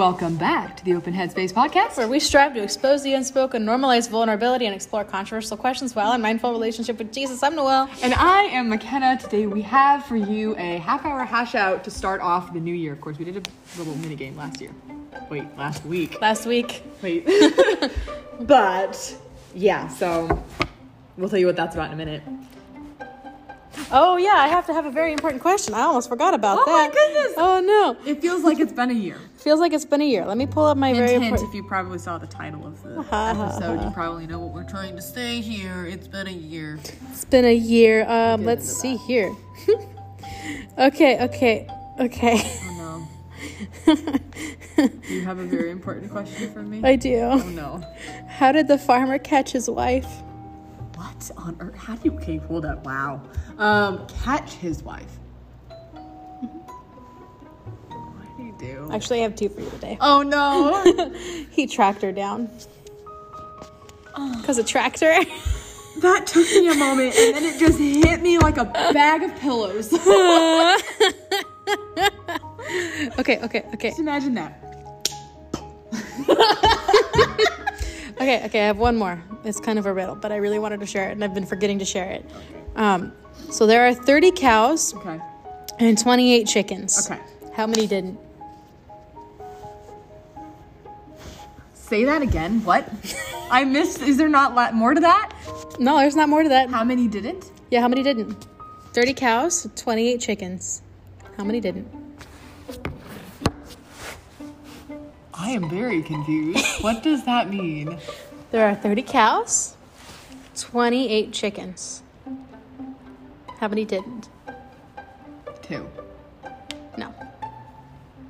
welcome back to the Open Headspace podcast. where we strive to expose the unspoken, normalize vulnerability, and explore controversial questions while in mindful relationship with Jesus. I'm Noel. And I am McKenna. Today we have for you a half hour hash out to start off the new year. Of course, we did a little mini game last year. Wait, last week. Last week, Wait. but yeah, so we'll tell you what that's about in a minute. Oh yeah, I have to have a very important question. I almost forgot about that. Oh my goodness. Oh no, It feels like it's been a year. feels like it's been a year. Let me pull up my very Hint, hint, important. if you probably saw the title of the ha, ha, episode, you probably know what we're trying to say here. It's been a year. It's been a year. Um, let's into see here. okay, okay, okay. Oh no. Do you have a very important question for me? I do. Oh no. How did the farmer catch his wife? What on earth? How do you okay, hold up, wow. Um, catch his wife. What did he do? Actually, I have two for you today. Oh no! He tracked her down. Cause a tractor. that took me a moment and then it just hit me like a bag of pillows. okay, okay, okay, Just imagine that. okay, okay. I have one more. It's kind of a riddle, but I really wanted to share it, and I've been forgetting to share it. Um, so there are 30 cows Okay. and 28 chickens. Okay. How many didn't? Say that again. What? I missed. Is there not la- more to that? No, there's not more to that. How many didn't? Yeah, how many didn't? 30 cows, 28 chickens. How many didn't? I am very confused. what does that mean? There are 30 cows, 28 chickens. How many didn't? Two. No,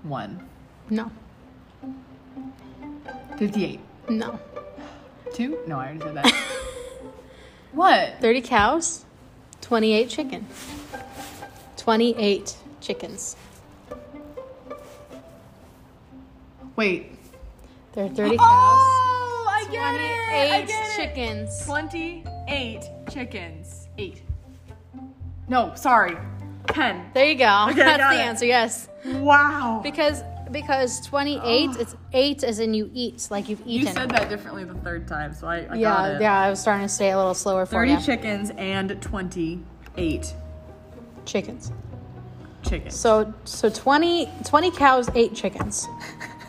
One. no, 58. no. Two? No, I already said that. what? 30 cows, 28 chickens. 28 chickens. Wait. There are 30 cows, 28 get it. chickens. 28 chickens. Eight. No, sorry. 10. There you go. Okay, That's the it. answer, yes. Wow. Because because 28, it's 8 as in you eat, like you've eaten You said that differently the third time, so I, I got yeah, it. yeah, I was starting to say a little slower for 30 you. chickens and 28 chickens. chickens. So so 20, 20 cows ate chickens.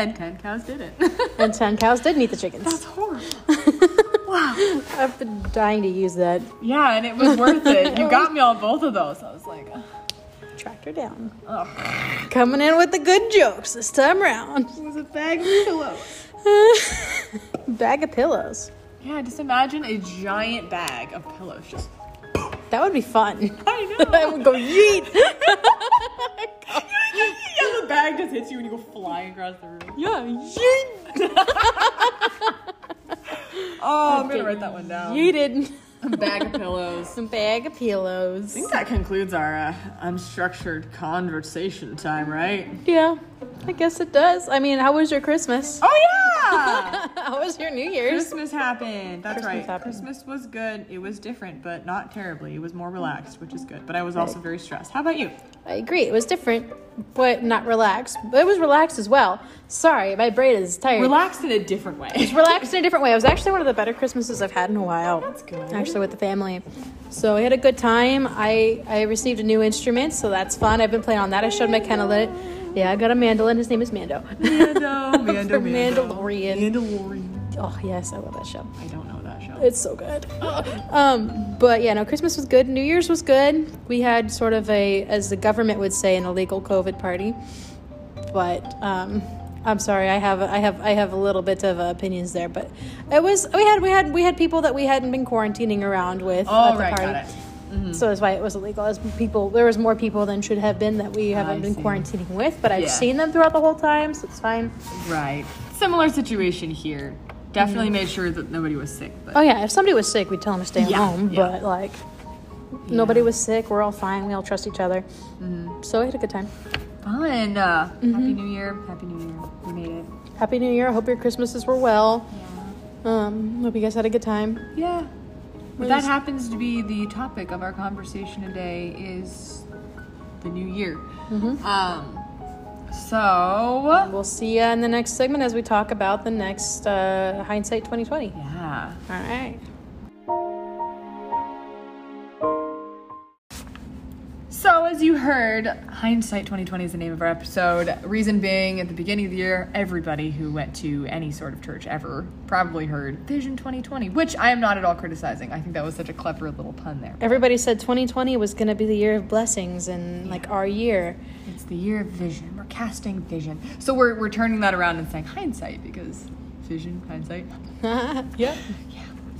and 10 cows didn't. And 10 cows didn't eat the chickens. That's horrible. wow. I've been dying to use that. Yeah, and it was worth it. You got me on both of those. I was like, Tracked her down. oh, Coming in with the good jokes this time around. it was a bag of pillows. Bag of pillows. Yeah, just imagine a giant bag of pillows. Just, That would be fun. I know. I would go yeet. Bag just hits you and you go flying across the room. yeah. Oh, I'm gonna write that one down. You didn't. A bag of pillows. Some bag of pillows. I think that concludes our uh, unstructured conversation time, right? Yeah, I guess it does. I mean, how was your Christmas? Oh yeah! how was your New Year's? Christmas happened. That's Christmas right. happened. Christmas was good. It was different, but not terribly. It was more mm-hmm. relaxed, which is good. But I was also very stressed. How about you? I agree. It was different, but not relaxed. But it was relaxed as well. Sorry, my brain is tired. Relaxed in a different way. relaxed in a different way. It was actually one of the better Christmases I've had in a while. Oh, that's good. Actually, with the family. So we had a good time. I I received a new instrument, so that's fun. I've been playing on that. I showed McKenna lit. Yeah, I got a mandolin. His name is Mando. Mando, Mando, From Mandalorian. Mandalorian. Oh yes, I love that show. I don't know that show. It's so good. um, but yeah, no, Christmas was good. New Year's was good. We had sort of a, as the government would say, an illegal COVID party. But um, I'm sorry, I have I have I have a little bit of uh, opinions there. But it was we had we had we had people that we hadn't been quarantining around with Oh, at the right, party. It. So that's why it was illegal. As people, there was more people than should have been that we haven't I been quarantining with. But I've Yeah. seen them throughout the whole time, so it's fine. Right. Similar situation here. Definitely made sure that nobody was sick. But Oh yeah, if somebody was sick, we'd tell them to stay Yeah, home. yeah. But like, nobody was sick. We're all fine. We all trust each other. So we had a good time. fun. Uh, Happy New Year. Happy New Year. We made it. Happy New Year. I hope your Christmases were well. Um, hope you guys had a good time. Yeah. But What that happens to be the topic of our conversation today is the new year. Um, So, We'll see you in the next segment as we talk about the next uh, hindsight 2020. yeah. All right. So, as you heard, hindsight 2020 is the name of our episode. Reason being, at the beginning of the year, everybody who went to any sort of church ever probably heard Vision 2020, which I am not at all criticizing. I think that was such a clever little pun there. Everybody said 2020 was going to be the year of blessings and like our year. It's the year of vision. We're casting vision. So we're, we're turning that around and saying hindsight because vision, hindsight. yep.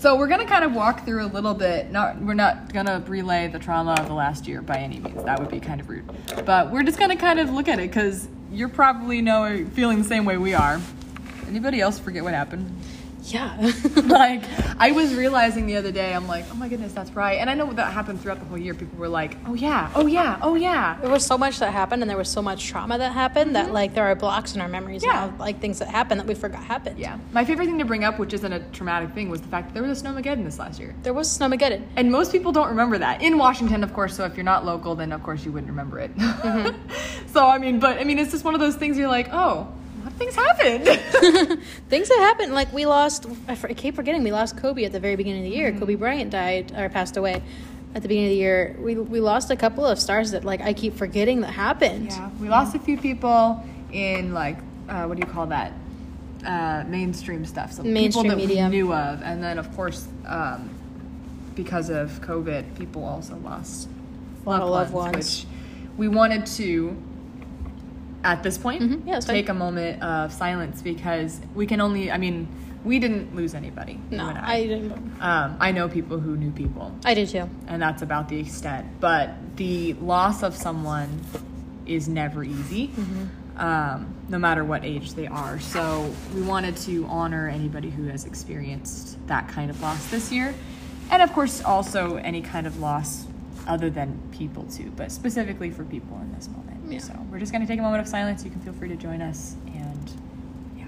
So we're gonna kind of walk through a little bit. Not we're not gonna relay the trauma of the last year by any means. That would be kind of rude. But we're just gonna kind of look at it because you're probably know feeling the same way we are. Anybody else forget what happened? Yeah. like I was realizing the other day, I'm like, oh my goodness, that's right. And I know that happened throughout the whole year. People were like, oh yeah, oh yeah, oh yeah. there was so much that happened and there was so much trauma that happened that like there are blocks in our memories Mm-hmm. Yeah. now, like things that happened that we forgot happened. Yeah. My favorite thing to bring up, which isn't a traumatic thing, was the fact that there was a snowmageddon this last year. There was a Snowmageddon. And most people don't remember that. In Washington, of course, so if you're not local, then of course you wouldn't remember it. so, I mean, but I mean, it's just one of those things you're like, oh, lot of things happened. Things that happened, like we lost, I, keep forgetting, we lost Kobe at the very beginning of the year. Mm-hmm. Kobe Bryant died or passed away at the beginning of the year. We, we lost a couple of stars that like I keep forgetting that happened. yeah, we lost a few people in like, uh, what do you call that? Uh, mainstream stuff. So Mainstream people that media. we knew of. And then, of course, um, because of COVID, people also lost A lot of loved ones, ones. which we wanted to at this point Mhm, yeah, that's fine. take a moment of silence because we can only i mean we didn't lose anybody No, and I didn't. um, I know people who knew people I did too. and that's about the extent but the loss of someone is never easy Mm-hmm. um, no matter what age they are so we wanted to honor anybody who has experienced that kind of loss this year and of course also any kind of loss other than people too but specifically for people in this moment Yeah. so we're just going to take a moment of silence you can feel free to join us and yeah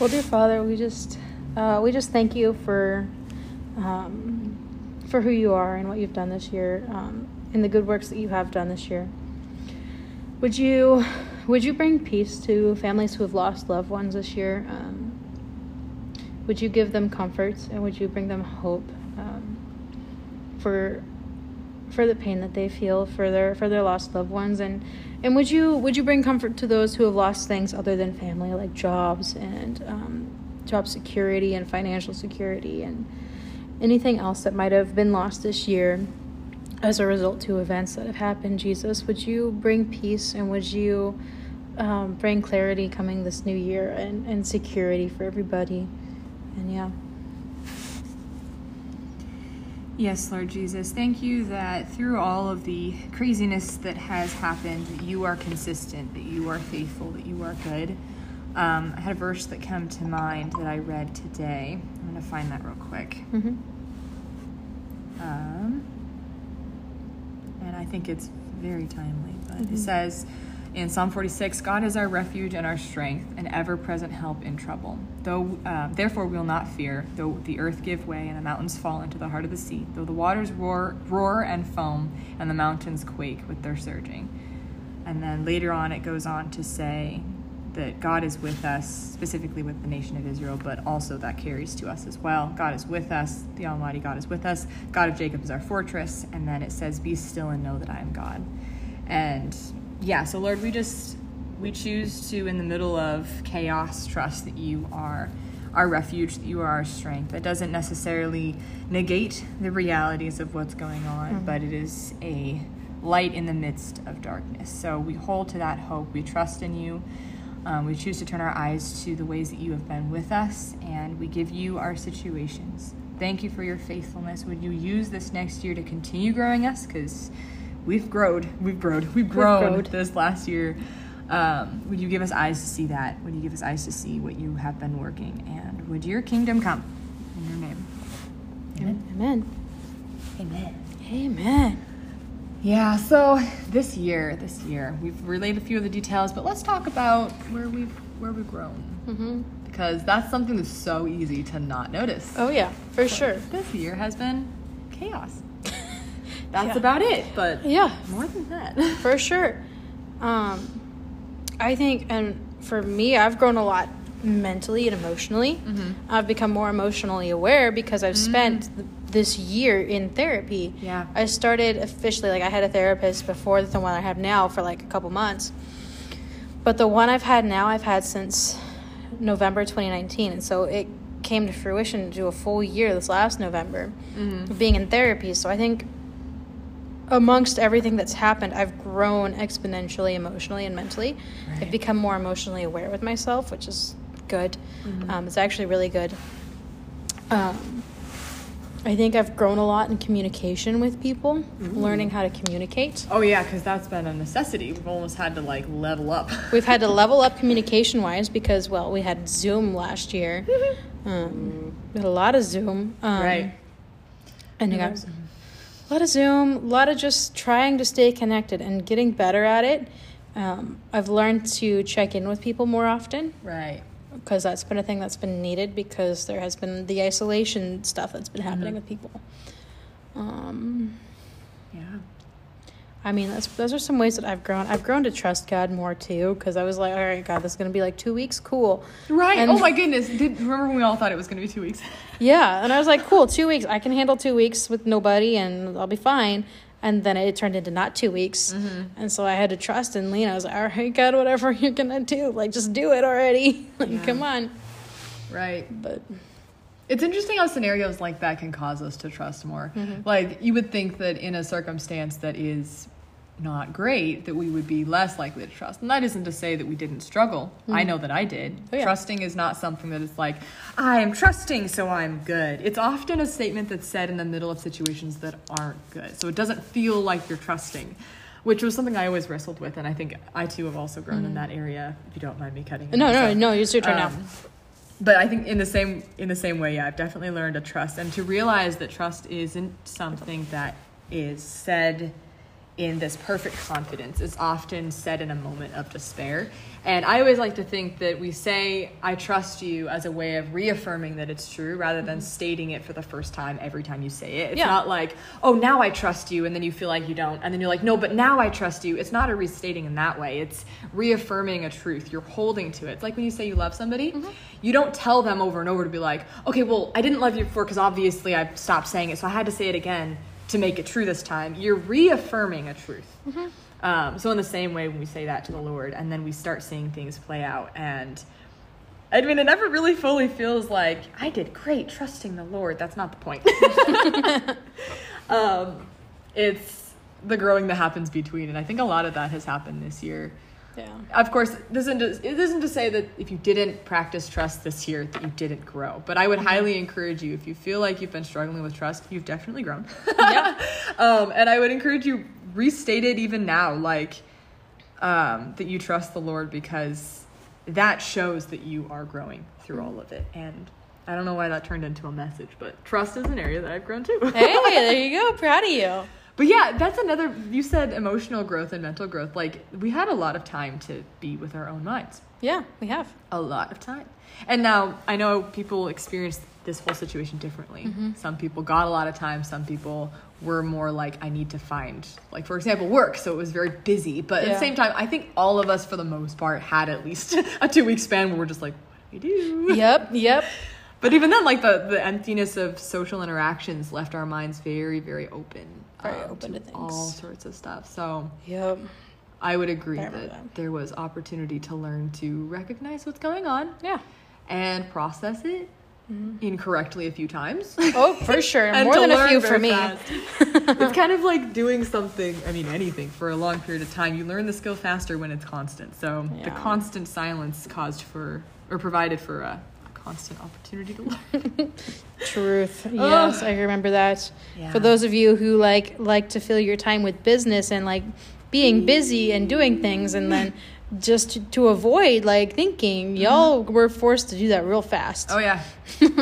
Well, dear Father, we just uh, we just thank you for um, for who you are and what you've done this year, um, and the good works that you have done this year. Would you would you bring peace to families who have lost loved ones this year? Um, would you give them comfort and would you bring them hope um, for for the pain that they feel for their for their lost loved ones. And and would you would you bring comfort to those who have lost things other than family like jobs and um, job security and financial security and anything else that might have been lost this year as a result to events that have happened jesus? Would you bring peace and would you um, bring clarity coming this new year and, and security for everybody? And yeah Yes, Lord Jesus, thank you that through all of the craziness that has happened, that you are consistent, that you are faithful, that you are good. Um, I had a verse that came to mind that I read today. I'm going to find that real quick. mm-hmm. Um, and I think it's very timely, but Mhm. it says in Psalm 46 God is our refuge and our strength, an ever present help in trouble. Though, uh, therefore, we will not fear, though the earth give way and the mountains fall into the heart of the sea, though the waters roar, roar and foam and the mountains quake with their surging. And then later on, it goes on to say that God is with us, specifically with the nation of Israel, but also that carries to us as well. God is with us, the Almighty God is with us. God of Jacob is our fortress. And then it says, Be still and know that I am God. And yeah, so Lord, we just, we choose to, in the middle of chaos, trust that you are our refuge, that you are our strength. That doesn't necessarily negate the realities of what's going on, Mhm. but it is a light in the midst of darkness. So we hold to that hope. We trust in you. Um, we choose to turn our eyes to the ways that you have been with us, and we give you our situations. Thank you for your faithfulness. Would you use this next year to continue growing us? Because we've grown. We've grown. We've grown growed. this last year. Um, would you give us eyes to see that? Would you give us eyes to see what you have been working? And would your kingdom come in your name? Amen. Amen. Amen. Amen. Yeah, so this year, this year, we've relayed a few of the details, but let's talk about where we've where we've grown. Mm-hmm. Because that's something that's so easy to not notice. Oh yeah, for sure. This year has been chaos. That's Yeah. about it, but Yeah, more than that. for sure. Um, I think, and for me, I've grown a lot mentally and emotionally. Mhm. I've become more emotionally aware because I've spent th- this year in therapy. Yeah. I started officially, like, I had a therapist before the one I have now for like a couple months. But the one I've had now, I've had since November 2019. And so it came to fruition to a full year this last November Mhm. being in therapy. So I think amongst everything that's happened, I've grown exponentially emotionally and mentally. I've become more emotionally aware with myself, which is good. Mhm. Um, it's actually really good. Um, I think I've grown a lot in communication with people, learning how to communicate. Oh yeah, because that's been a necessity. We've almost had to like level up. We've had to level up communication wise because, well, we had Zoom last year. Um, we had a lot of Zoom. Um, right. And you got a lot of Zoom, a lot of just trying to stay connected and getting better at it. Um, I've learned to check in with people more often Right. because that's been a thing that's been needed because there has been the isolation stuff that's been happening Mhm. with people. Um, Yeah. I mean, that's, those are some ways that I've grown. I've grown to trust God more too because I was like, all right, God, this is going to be like two weeks. Cool. Right. And- oh my goodness. Did remember when we all thought it was going to be two weeks? Yeah. And I was like, cool, two weeks. I can handle two weeks with nobody and I'll be fine. And then it turned into not two weeks. Mm-hmm. And so I had to trust in Lena. I was like, all right, God, whatever you're going to do, like, just do it already. like, Yeah. come on. Right. But It's interesting how scenarios like that can cause us to trust more. Mhm. Like you would think that in a circumstance that is not great that we would be less likely to trust. And that isn't to say that we didn't struggle. I Mhm. know that I did. Oh, yeah. Trusting is not something that is like I am trusting so I'm good. It's often a statement that's said in the middle of situations that aren't good. So it doesn't feel like you're trusting. Which was something I always wrestled with, and I think I too have also grown in Mhm. that area. If you don't mind me cutting. it no, no, no, it's your turn now. But I think in the same in the same way, yeah, I've definitely learned to trust and to realize that trust isn't something that is said in this perfect confidence. is often said in a moment of despair. And I always like to think that we say I trust you as a way of reaffirming that it's true rather than mm-hmm. stating it for the first time every time you say it. It's Yeah. not like, "Oh, now I trust you," and then you feel like you don't, and then you're like, "No, but now I trust you." It's not a restating in that way. It's reaffirming a truth. You're holding to it. It's like when you say you love somebody, mm-hmm. you don't tell them over and over to be like, "Okay, well, I didn't love you before because obviously I stopped saying it, so I had to say it again to make it true this time." You're reaffirming a truth. Um, so in the same way, when we say that to the Lord, and then we start seeing things play out, and I mean, it never really fully feels like I did great trusting the Lord. That's not the point. um, it's the growing that happens between, and I think a lot of that has happened this year. Yeah. Of course, this isn't to, it isn't to say that if you didn't practice trust this year that you didn't grow. But I would highly encourage you if you feel like you've been struggling with trust, you've definitely grown. Yeah. um, and I would encourage you restate it even now, like um, that you trust the Lord because that shows that you are growing through all of it. And I don't know why that turned into a message, but trust is an area that I've grown too. Hey, there you go. Proud of you. But yeah, that's another. You said emotional growth and mental growth. Like we had a lot of time to be with our own minds. Yeah, we have. A lot of time. And now I know people experience this whole situation differently. Mhm. Some people got a lot of time. Some people were more like, I need to find, like for example, work. So it was very busy. But at the same time, I think all of us, for the most part, had at least a two week span where we're just like, what do we do? Yep, yep. But even then, like the, the emptiness of social interactions left our minds very, very open. Um, Very open to things. All sorts of stuff. So Yep. I would agree I that, that. there was opportunity to learn to recognize what's going on Yeah. and process it incorrectly a few times. Oh, for sure. More to than a few for me. it's kind of like doing something, I mean, anything for a long period of time. You learn the skill faster when it's constant. So the constant silence caused for, or provided for a, a constant opportunity to learn. Truth. Yes, oh. I remember that. Yeah. For those of you who like like to fill your time with business and like being busy and doing things and then just to, to avoid like thinking, mm-hmm. y'all were forced to do that real fast. Oh yeah,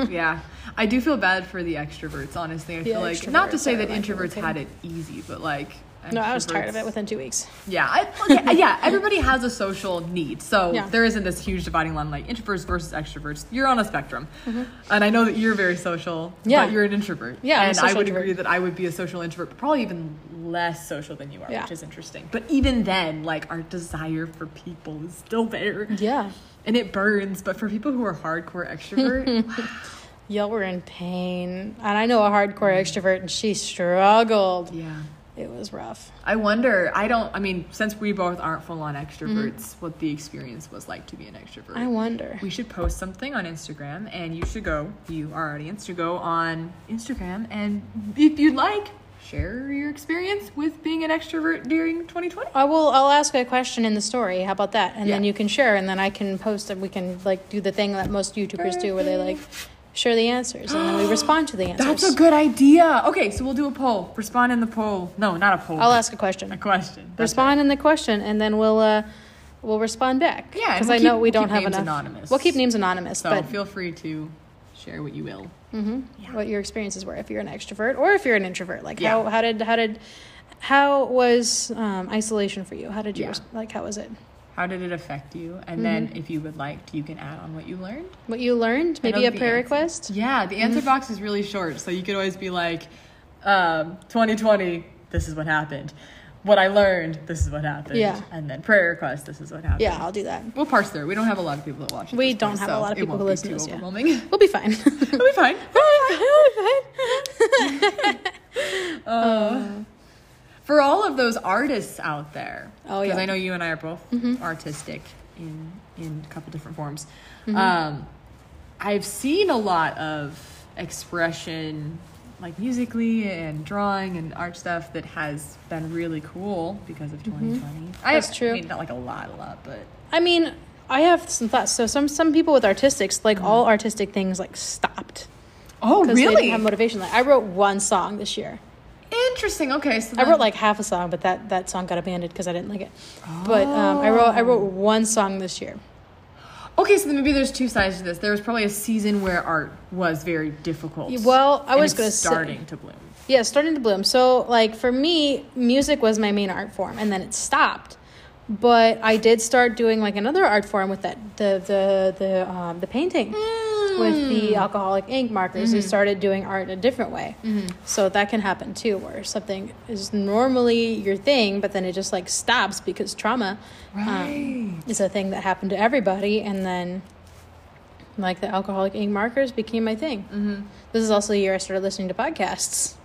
yeah. I do feel bad for the extroverts. Honestly, I The feel like not to say that introverts had it easy, but like no, I was tired of it within two weeks. Yeah, I, okay, yeah. Everybody has a social need, so Yeah. there isn't this huge dividing line like introverts versus extroverts. You're on a spectrum, and I know that you're very social, Mm-hmm. Yeah. but you're an introvert. Yeah, I'm and I would introvert. agree that I would be a social introvert, but probably even less social than you are, Yeah. which is interesting. But even then, like our desire for people is still there, Yeah. and it burns. But for people who are hardcore extrovert, Y'all were in pain. And I know a hardcore extrovert and she struggled. yeah. It was rough. I wonder. I don't. I mean, since we both aren't full on extroverts, what the experience was like to be an extrovert. Mm-hmm. I wonder. We should post something on Instagram, and you should go, you, our audience, to go on Instagram, and if you'd like, share your experience with being an extrovert during 2020. I will. I'll ask a question in the story. How about that? And then you can share, and then I can post, and we can like do the thing that most YouTubers do, where they like share the answers, and then we respond to the answers. That's a good idea. Okay, so we'll do a poll. Respond in the poll. No, not a poll. I'll ask a question. a question. That's Respond in the question, and then we'll uh, we'll respond back. Yeah, because I know we we'll don't keep have names enough. anonymous. We'll keep names anonymous. So but feel free to share what you will. hmm Yeah. what your experiences were if you're an extrovert or if you're an introvert. Like Yeah. how how did how did how was um, isolation for you? How did you Yeah. like how was it? How did it affect you? And then, if you would like, you can add on what you learned. What you learned? Maybe a prayer answer. request. Yeah, the answer box is really short, so you could always be like, um, 2020, this is what happened. What I learned, this is what happened. Yeah. And then prayer request, this is what happened. Yeah, I'll do that. We'll parse through. We don't have a lot of people that watch. We don't point, have a lot of people who listen to us, yeah. We'll be fine. It'll be fine. we'll be fine. Uh, for all of those artists out there, Oh, because. I know you and I are both Mhm. artistic in in a couple different forms. Mhm. Um, I've seen a lot of expression, like musically and drawing and art stuff that has been really cool because of 2020. Mm-hmm. That's true. I mean, not like a lot, a lot, but I mean, I have some thoughts. So some some people with artistics, like all artistic things, like stopped oh, because they didn't have motivation. Like I wrote one song this year. Interesting. Okay, so I wrote like half a song, but that that song got abandoned because I didn't like it. But um, I wrote I wrote one song this year. Okay, so then maybe there's two sides to this. There was probably a season where art was very difficult. Well, I was gonna say- starting to bloom. Yeah, starting to bloom. So like for me, music was my main art form, and then it stopped. But I did start doing like another art form with that the the the um, the painting with the alcoholic ink markers. I started doing art a different way. So that can happen too, where something is normally your thing, but then it just like stops because trauma Right. um, is a thing that happened to everybody, and then like the alcoholic ink markers became my thing. Mm-hmm. This is also the year I started listening to podcasts.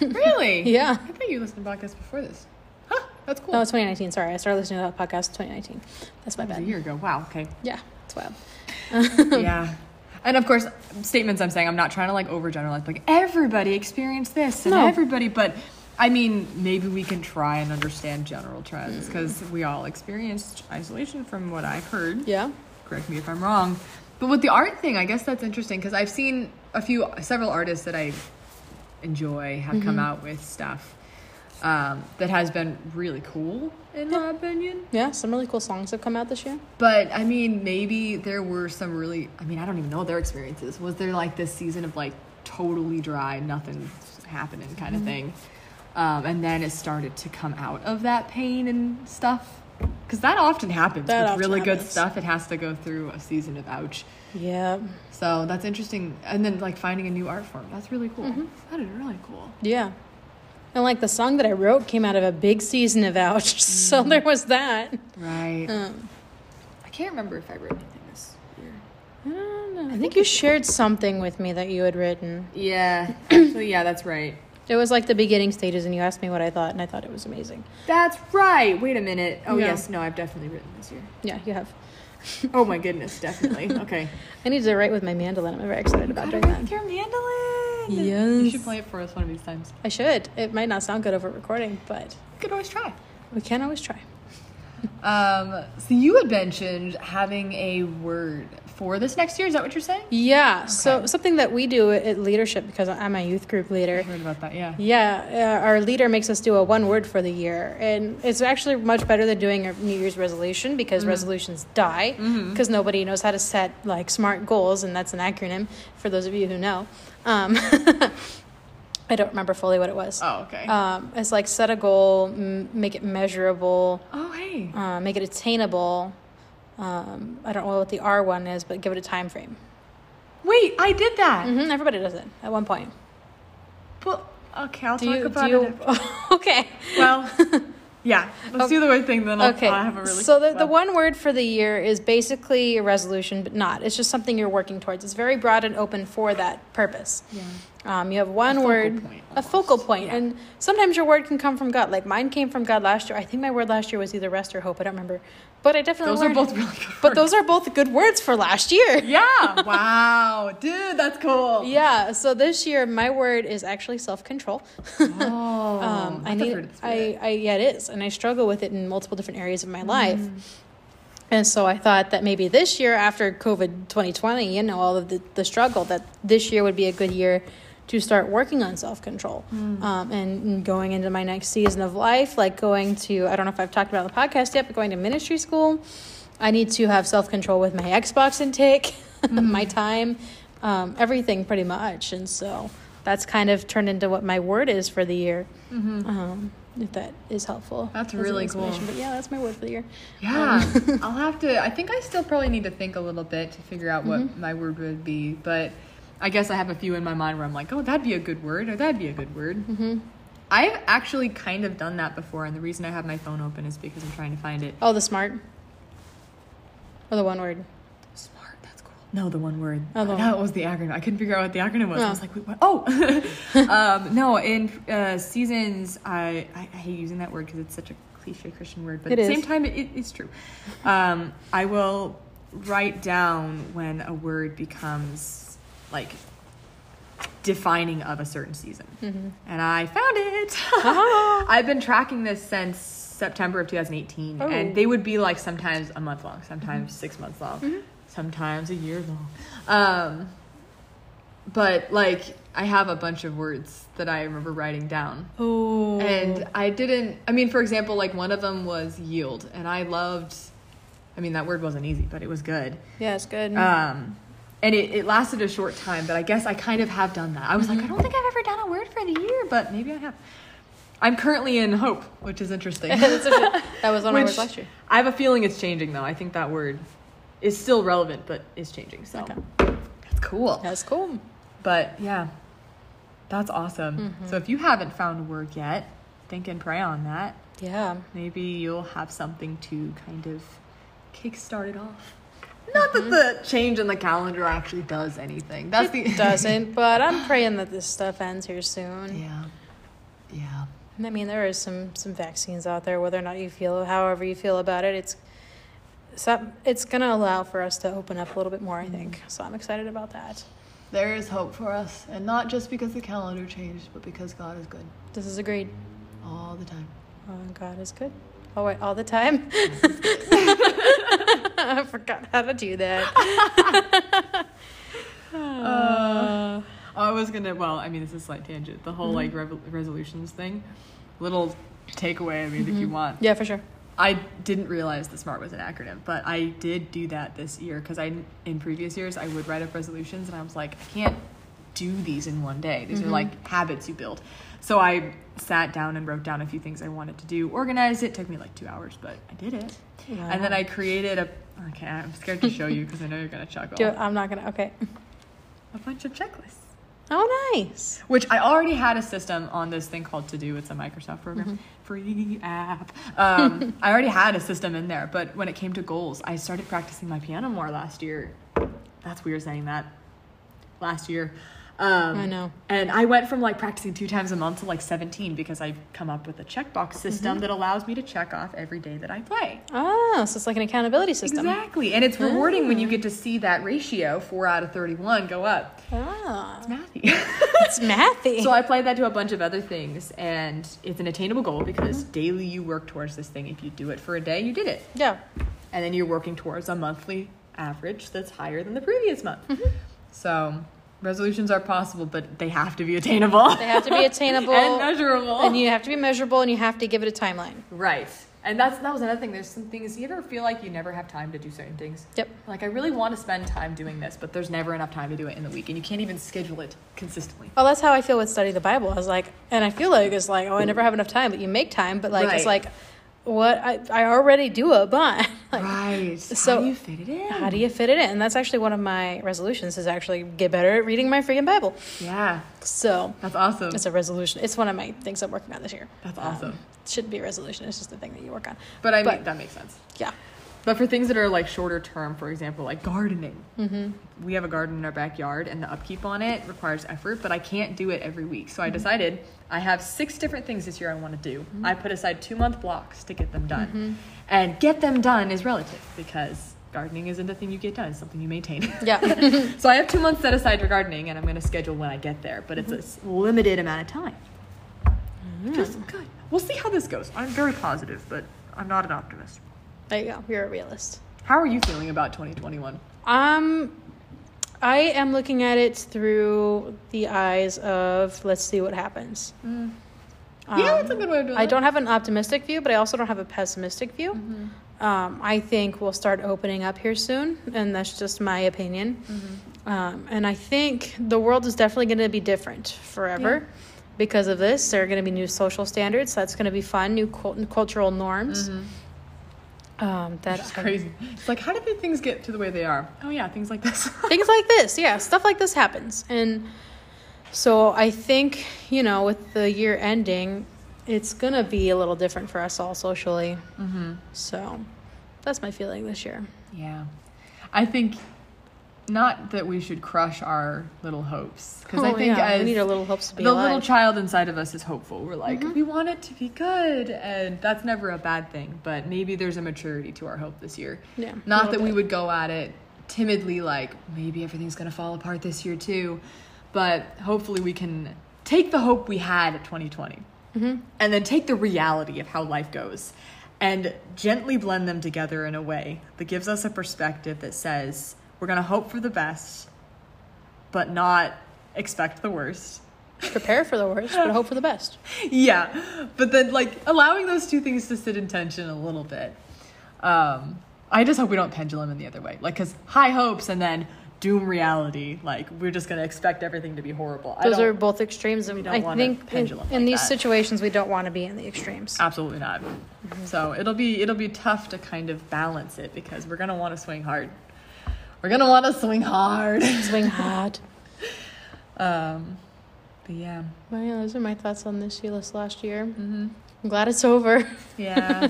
Really? Yeah. I thought you listened to podcasts before this. Huh, that's cool. No, it's 2019. Sorry, I started listening to that podcast in 2019. That's my That was a bad. year ago. Wow. Okay. Yeah, it's wild. yeah. And of course, statements I'm saying, I'm not trying to like overgeneralize, like everybody experienced this and No. everybody, but I mean, maybe we can try and understand general trends because we all experienced isolation from what I've heard. Yeah. correct me if I'm wrong. But with the art thing, I guess that's interesting because I've seen a few, several artists that I enjoy have come mm-hmm. out with stuff um, that has been really cool, in my opinion. Yeah, some really cool songs have come out this year. But I mean, maybe there were some really, I mean, I don't even know their experiences. Was there like this season of like totally dry, nothing happening kind of thing? Um, and then it started to come out of that pain and stuff. Because that often happens That with often really good stuff. It has to go through a season of ouch. Yeah. So that's interesting. And then like finding a new art form. That's really cool. That is really cool. Yeah. And like the song that I wrote came out of a big season of ouch. So there was that. Right. Um, I can't remember if I wrote anything this year. I don't know. I think you shared something with me that you had written. Yeah. Actually, yeah, that's right. It was like the beginning stages, and you asked me what I thought, and I thought it was amazing. That's right. Wait a minute. Oh, yes. No, I've definitely written this year. Yeah, you have. Oh my goodness, definitely. Okay. I need to write with my mandolin. I'm very excited about doing that. with your mandolin. Yes. You should play it for us one of these times. I should. It might not sound good over recording, but You could always try. we can always try. Um, so you had mentioned having a word for this next year. Is that what you're saying? Yeah. So something that we do at leadership because I'm a youth group leader. I heard about that. Yeah. Yeah, uh, our leader makes us do a one word for the year, and it's actually much better than doing a New Year's resolution because resolutions die because nobody knows how to set like smart goals, and that's an acronym for those of you who know. Um, I don't remember fully what it was. Oh, okay. Um, it's like set a goal, m- make it measurable, oh, hey. uh, make it attainable. Um, I don't know what the R one is, but give it a time frame. Wait, I did that. hmm everybody does it at one point. Well, okay, I'll Do talk you? about Do you? it. okay. Well, yeah. Let's do the word thing, then I'll, Okay. I'll have a really. so the, the one word for the year is basically a resolution, but not. It's just something you're working towards. It's very broad and open for that purpose. Yeah. Um, you have one focal word, point a focal point, Yeah. and sometimes your word can come from God. Like mine came from God last year. I think my word last year was either rest or hope. I don't remember, but I definitely Those are both really good. But those are both good words for last year. Yeah. Wow, dude, that's cool. Yeah. So this year, my word is actually self control. Oh. um, I need, fruit of the I. I, yeah, it is, and I struggle with it in multiple different areas of my life. Mm. And so I thought that maybe this year, after COVID 2020, you know, all of the, the struggle, that this year would be a good year to start working on self control. Mm. Um, and, and going into my next season of life, like going to, I don't know if I've talked about the podcast yet, but going to ministry school, I need to have self control with my Xbox intake, my Mm. time, um, everything pretty much. And so that's kind of turned into what my word is for the year. Um, if that is helpful. Mm-hmm. That's really cool. But yeah, that's my word for the year. Yeah, Um, I'll have to. I think I still probably need to think a little bit to figure out what Mm-hmm. my word would be. But I guess I have a few in my mind where I'm like, oh, that'd be a good word, or that'd be a good word. Mm-hmm. I've actually kind of done that before, and the reason I have my phone open is because I'm trying to find it. Oh, the smart. Or the one word. Smart. That's cool. No, the one word. Oh, the that was the acronym. I couldn't figure out what the acronym was. I Oh. was like, Wait, what? oh, um, no. In uh, seasons, I, I I hate using that word because it's such a cliche Christian word, but It at the same time, it, it, it's true. Um, I will write down when a word becomes like defining of a certain season, Mm-hmm. and I found it. Ah. I've been tracking this since September of 2018, Oh. Mm-hmm. and they would be like sometimes a month long, sometimes six months long, sometimes a year long. Um, but like, I have a bunch of words that I remember writing down. Oh. And I didn't, I mean, for example, like one of them was yield, and I loved, I mean, that word wasn't easy, but it was good. yeah, it's good. Um, and it, it lasted a short time, but I guess I kind of have done that. I was like, I don't think I've ever done a word for the year, but maybe I have. I'm currently in hope, which is interesting. That's a good- that was one of my words last year. I have a feeling it's changing though. I think that word is still relevant, but is changing. So Okay. that's cool. That's cool. But yeah, that's awesome. Mm-hmm. So if you haven't found a word yet, think and pray on that. Yeah. Maybe you'll have something to kind of kickstart it off. Not that mm-hmm. the change in the calendar actually does anything. That's the It doesn't, but I'm praying that this stuff ends here soon. yeah, yeah. And I mean, there is some some vaccines out there. Whether or not you feel, however you feel about it, it's some, it's going to allow for us to open up a little bit more. I think mm-hmm. so. I'm excited about that. There is hope for us, and not just because the calendar changed, but because God is good This is agreed. all the time. Oh, God is good. Oh wait, all the time. I forgot how to do that. Uh, I was gonna. Well, I mean, this is a slight tangent. The whole like Mm-hmm. rev- resolutions thing. Little takeaway. I mean, if Mm-hmm. you want. yeah, for sure. I didn't realize the SMART was an acronym, but I did do that this year because I, in previous years, I would write up resolutions and I was like, I can't do these in one day. These are like habits you build. So I sat down and wrote down a few things I wanted to do, organized it. Took me like two hours, but I did it. Yeah. And then I created a. Okay, I'm scared to show you because I know you're gonna chuckle. Do it. I'm not gonna. Okay. A bunch of checklists. Oh, nice. Which I already had a system on this thing called To Do. It's a Microsoft program, free app. Um, I already had a system in there, but when it came to goals, I started practicing my piano more last year. That's weird saying that. Last year, Um, I know. And I went from like practicing two times a month to like 17 because I've come up with a checkbox system Mm-hmm. that allows me to check off every day that I play. Oh, so it's like an accountability system. Exactly. And it's rewarding when you get to see that ratio, 4 out of 31, go up. Ah, It's Mathy. it's mathy. so I applied that to a bunch of other things, and it's an attainable goal because daily you work towards this thing. If you do it for a day, you did it. yeah. And then you're working towards a monthly average that's higher than the previous month. Mm-hmm. So resolutions are possible, but they have to be attainable. They have to be attainable and measurable. and you have to be measurable and you have to give it a timeline. right. And that's that was another thing. There's some things you ever feel like you never have time to do certain things. Yep. Like I really want to spend time doing this, but there's never enough time to do it in the week, and you can't even schedule it consistently. Well, that's how I feel with study the Bible. I was like, and I feel like it's like, oh, I never have enough time, but you make time. But like, it's like, what I, I already do it, but like, right. so- How do you fit it in? how do you fit it in? And that's actually one of my resolutions is actually get better at reading my freaking Bible. Yeah, So that's awesome. it's a resolution. It's one of my things I'm working on this year. That's Um, awesome. it shouldn't be a resolution. It's just a thing that you work on. But I mean, that makes sense. Yeah. But for things that are like shorter term, for example, like gardening, Mm-hmm. we have a garden in our backyard, and the upkeep on it requires effort. But I can't do it every week, so I mm-hmm. decided I have six different things this year I want to do. Mm-hmm. I put aside two month blocks to get them done, mm-hmm. and get them done is relative because gardening isn't a thing you get done; it's something you maintain. Yeah. so I have two months set aside for gardening, and I'm going to schedule when I get there. But it's a limited amount of time. Just good. We'll see how this goes. I'm very positive, but I'm not an optimist. There you go. You're a realist. How are you feeling about 2021? Um, I am looking at it through the eyes of let's see what happens. yeah, Um, that's a good way of doing I it. I don't have an optimistic view, but I also don't have a pessimistic view. Mm-hmm. Um, I think we'll start opening up here soon, and that's just my opinion. Mm-hmm. Um, and I think the world is definitely going to be different forever because of this. There are going to be new social standards. That's going to be fun. New cul- cultural norms. Um, that It's I- crazy. It's like, how did the things get to the way they are? Oh yeah, things like this. things like this yeah stuff like this happens and so i think you know with the year ending it's gonna be a little different for us all socially mm-hmm. so that's my feeling this year Yeah, I think not that we should crush our little hopes because I Oh, think yeah, as we need our little hopes to be the alive. little child inside of us is hopeful. We're like, we want it to be good, and that's never a bad thing. But maybe there's a maturity to our hope this year. Yeah, Not that we would go at it timidly, like maybe everything's gonna fall apart this year too, but hopefully we can take the hope we had at 2020, Mm-hmm. and then take the reality of how life goes, and gently blend them together in a way that gives us a perspective that says we're gonna hope for the best, but not expect the worst. prepare for the worst but hope for the best yeah, but then like allowing those two things to sit in tension a little bit. Um, I just hope we don't pendulum in the other way, like because high hopes and then doom reality. Like we're just gonna expect everything to be horrible. Those are both extremes and we don't i want a think in, pendulum in like these that. situations we don't want to be in the extremes absolutely not. So it'll be it'll be tough to kind of balance it because we're gonna want to swing hard. We're gonna want to swing hard. swing hard um, but yeah, well yeah those are my thoughts on this year last year hmm i'm glad it's over yeah.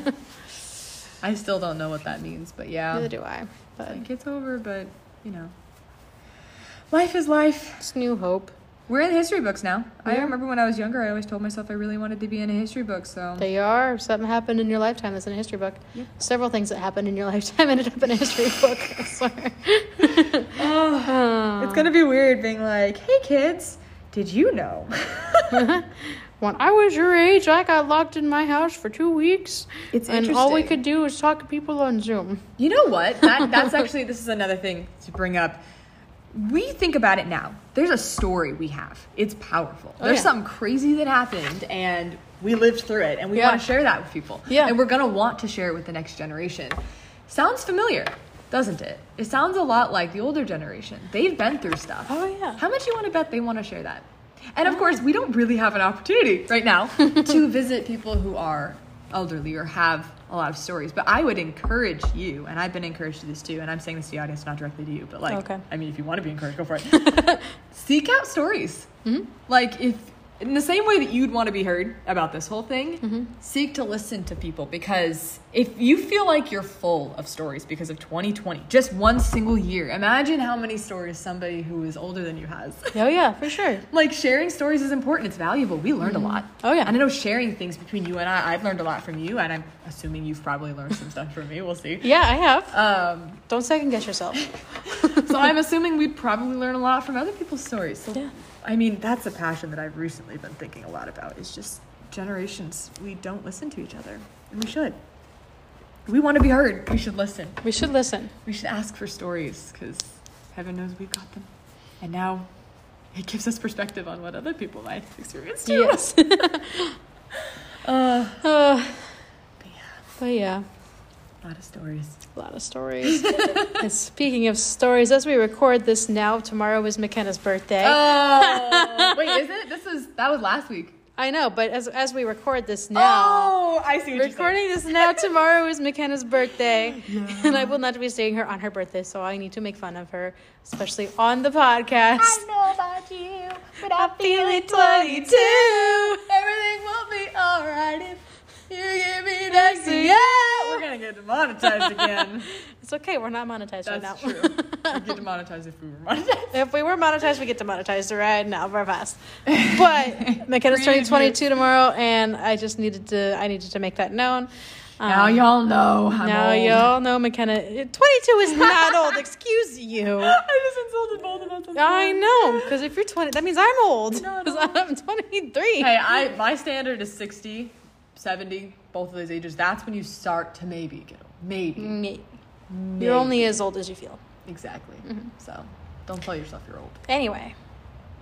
I still don't know what that means, but yeah. neither do i but Like it's over, but you know, life is life. it's new hope We're in history books now. I remember when I was younger, I always told myself I really wanted to be in a history book. So They are. Something happened in your lifetime that's in a history book. Yeah. Several things that happened in your lifetime ended up in a history book. I swear. oh, it's gonna be weird being like, "Hey kids, did you know?" when I was your age, I got locked in my house for two weeks. It's and all we could do was talk to people on Zoom. You know what? That that's actually this is another thing to bring up. We think about it now. There's a story we have. It's powerful. Oh, There's yeah. something crazy that happened and we lived through it and we Yeah. want to share that with people. Yeah. And we're going to want to share it with the next generation. Sounds familiar, doesn't it? It sounds a lot like the older generation. They've been through stuff. Oh, yeah. How much you want to bet they want to share that? And of course, we don't really have an opportunity right now to visit people who are elderly or have a lot of stories. But I would encourage you, and I've been encouraged to this too, and I'm saying this to the audience, not directly to you, but like, Okay. I mean, if you want to be encouraged, go for it. Seek out stories. Mm-hmm. Like, if in the same way that you'd want to be heard about this whole thing, Mm-hmm. seek to listen to people because if you feel like you're full of stories because of 2020, just one single year, imagine how many stories somebody who is older than you has. Oh yeah, for sure. like sharing stories is important. It's valuable. We learned a lot. Oh, yeah. And I know sharing things between you and I, I've learned a lot from you, and I'm assuming you've probably learned some stuff from me. We'll see. Yeah, I have. Um, Don't second guess yourself. so I'm assuming we'd probably learn a lot from other people's stories. So, Yeah. I mean, that's a passion that I've recently been thinking a lot about. Is just generations we don't listen to each other, and we should. We want to be heard. We should listen. We should listen. We should ask for stories because heaven knows we've got them, and now it gives us perspective on what other people might experience too. Yes. Uh, uh, but yeah, but yeah, a lot of stories. a lot of stories. and speaking of stories, as we record this now, tomorrow is McKenna's birthday. Oh, wait, is it? This was that was last week. I know, but as as we record this now. Oh, I see what you're Recording this now. Tomorrow is McKenna's birthday, and I will not be seeing her on her birthday, so I need to make fun of her, especially on the podcast. I know about you, but I'm feeling 22. Everything will be alright if you give me next to you. We're gonna get demonetized again. It's okay. We're not monetized That's right now. true. We get demonetized if we were monetized. if we were monetized, we get demonetized right now, very fast. But McKenna's turning 22 tomorrow, and I just needed to. I needed to make that known. Um, now y'all know. I'm now old. y'all know McKenna. 22 is not old. Excuse you. I just insulted both of us. I know, because if you're 20, that means I'm old. No, 'Cause no. I'm 23. Hey, I my standard is 60, 70, both of those ages. That's when you start to maybe get old. Maybe. Me. maybe. You're only as old as you feel. exactly. Mm-hmm. So don't tell yourself you're old. Anyway,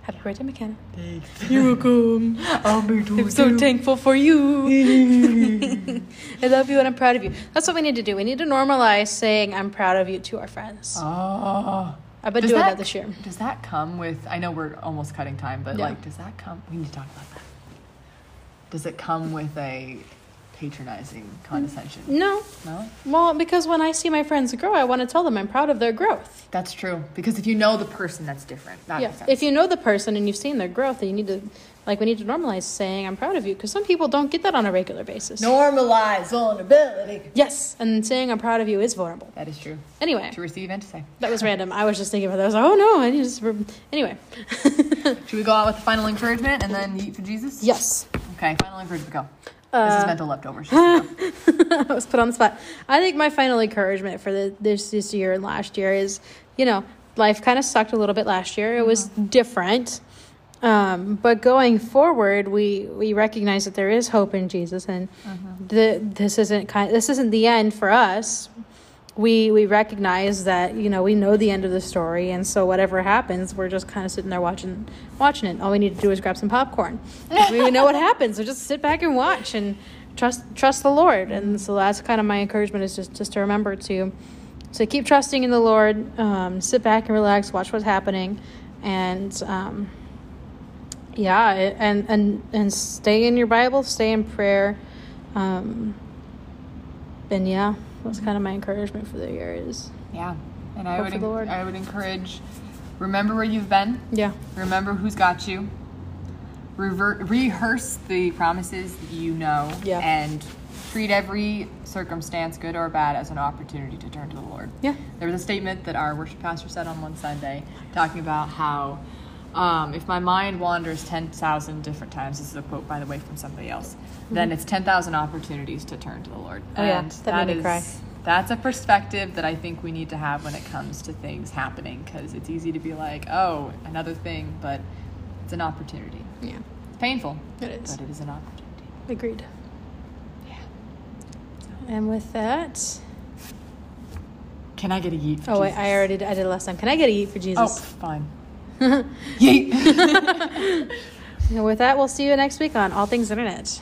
happy birthday, McKenna. Thanks. You're welcome. I'll be too. I'm so thankful for you. I love you and I'm proud of you. That's what we need to do. We need to normalize saying I'm proud of you to our friends. Oh. I've been doing that- that this year. Does that come with? I know we're almost cutting time, but Yeah. like, does that come? We need to talk about that. Does it come with a patronizing condescension? No. No, Well, because when I see my friends grow, I want to tell them I'm proud of their growth. that's true. Because if you know the person, that's different. That yeah. If you know the person and you've seen their growth, then you need to, like, we need to normalize saying I'm proud of you because some people don't get that on a regular basis. normalize vulnerability. Yes. And saying I'm proud of you is vulnerable. That is true. Anyway, To receive and to say. that was random. I was just thinking about that. I was like, oh no, I need to. Just... Anyway. Should we go out with the final encouragement and then eat for Jesus? yes. Okay, final encouragement. Go. Uh, this is mental leftovers. I was put on the spot. I think my final encouragement for the, this this year and last year is, you know, life kind of sucked a little bit last year. It was different, um, but going forward, we we recognize that there is hope in Jesus, and the this isn't kind. This isn't the end for us. We we recognize that you know we know the end of the story, and so whatever happens, we're just kind of sitting there watching watching it. All we need to do is grab some popcorn. we know what happens, so just sit back and watch and trust trust the Lord. And so that's kind of my encouragement is just just to remember to to keep trusting in the Lord, um, sit back and relax, watch what's happening, and um, yeah, and and and stay in your Bible, stay in prayer. Um, and yeah, that's kind of my encouragement for the year is yeah, and I would the en- Lord. I would encourage. Remember where you've been. yeah, Remember who's got you. Revert, rehearse the promises that you know. Yeah. And treat every circumstance, good or bad, as an opportunity to turn to the Lord. yeah, There was a statement that our worship pastor said on one Sunday, talking about how um, if my mind wanders 10,000 different times, this is a quote, by the way, from somebody else, then it's 10,000 opportunities to turn to the Lord. Mm-hmm. Oh, yeah, that made me cry. That's a perspective that I think we need to have when it comes to things happening because it's easy to be like, oh, another thing, but it's an opportunity. yeah. It's painful, It is. but it is an opportunity. Agreed. Yeah. And with that, Can I get a yeet? For oh wait, Jesus? I already did, I did it last time. Can I get a yeet for Jesus? Oh, Jesus? fine. Yeet. And with that, we'll see you next week on All Things Internet.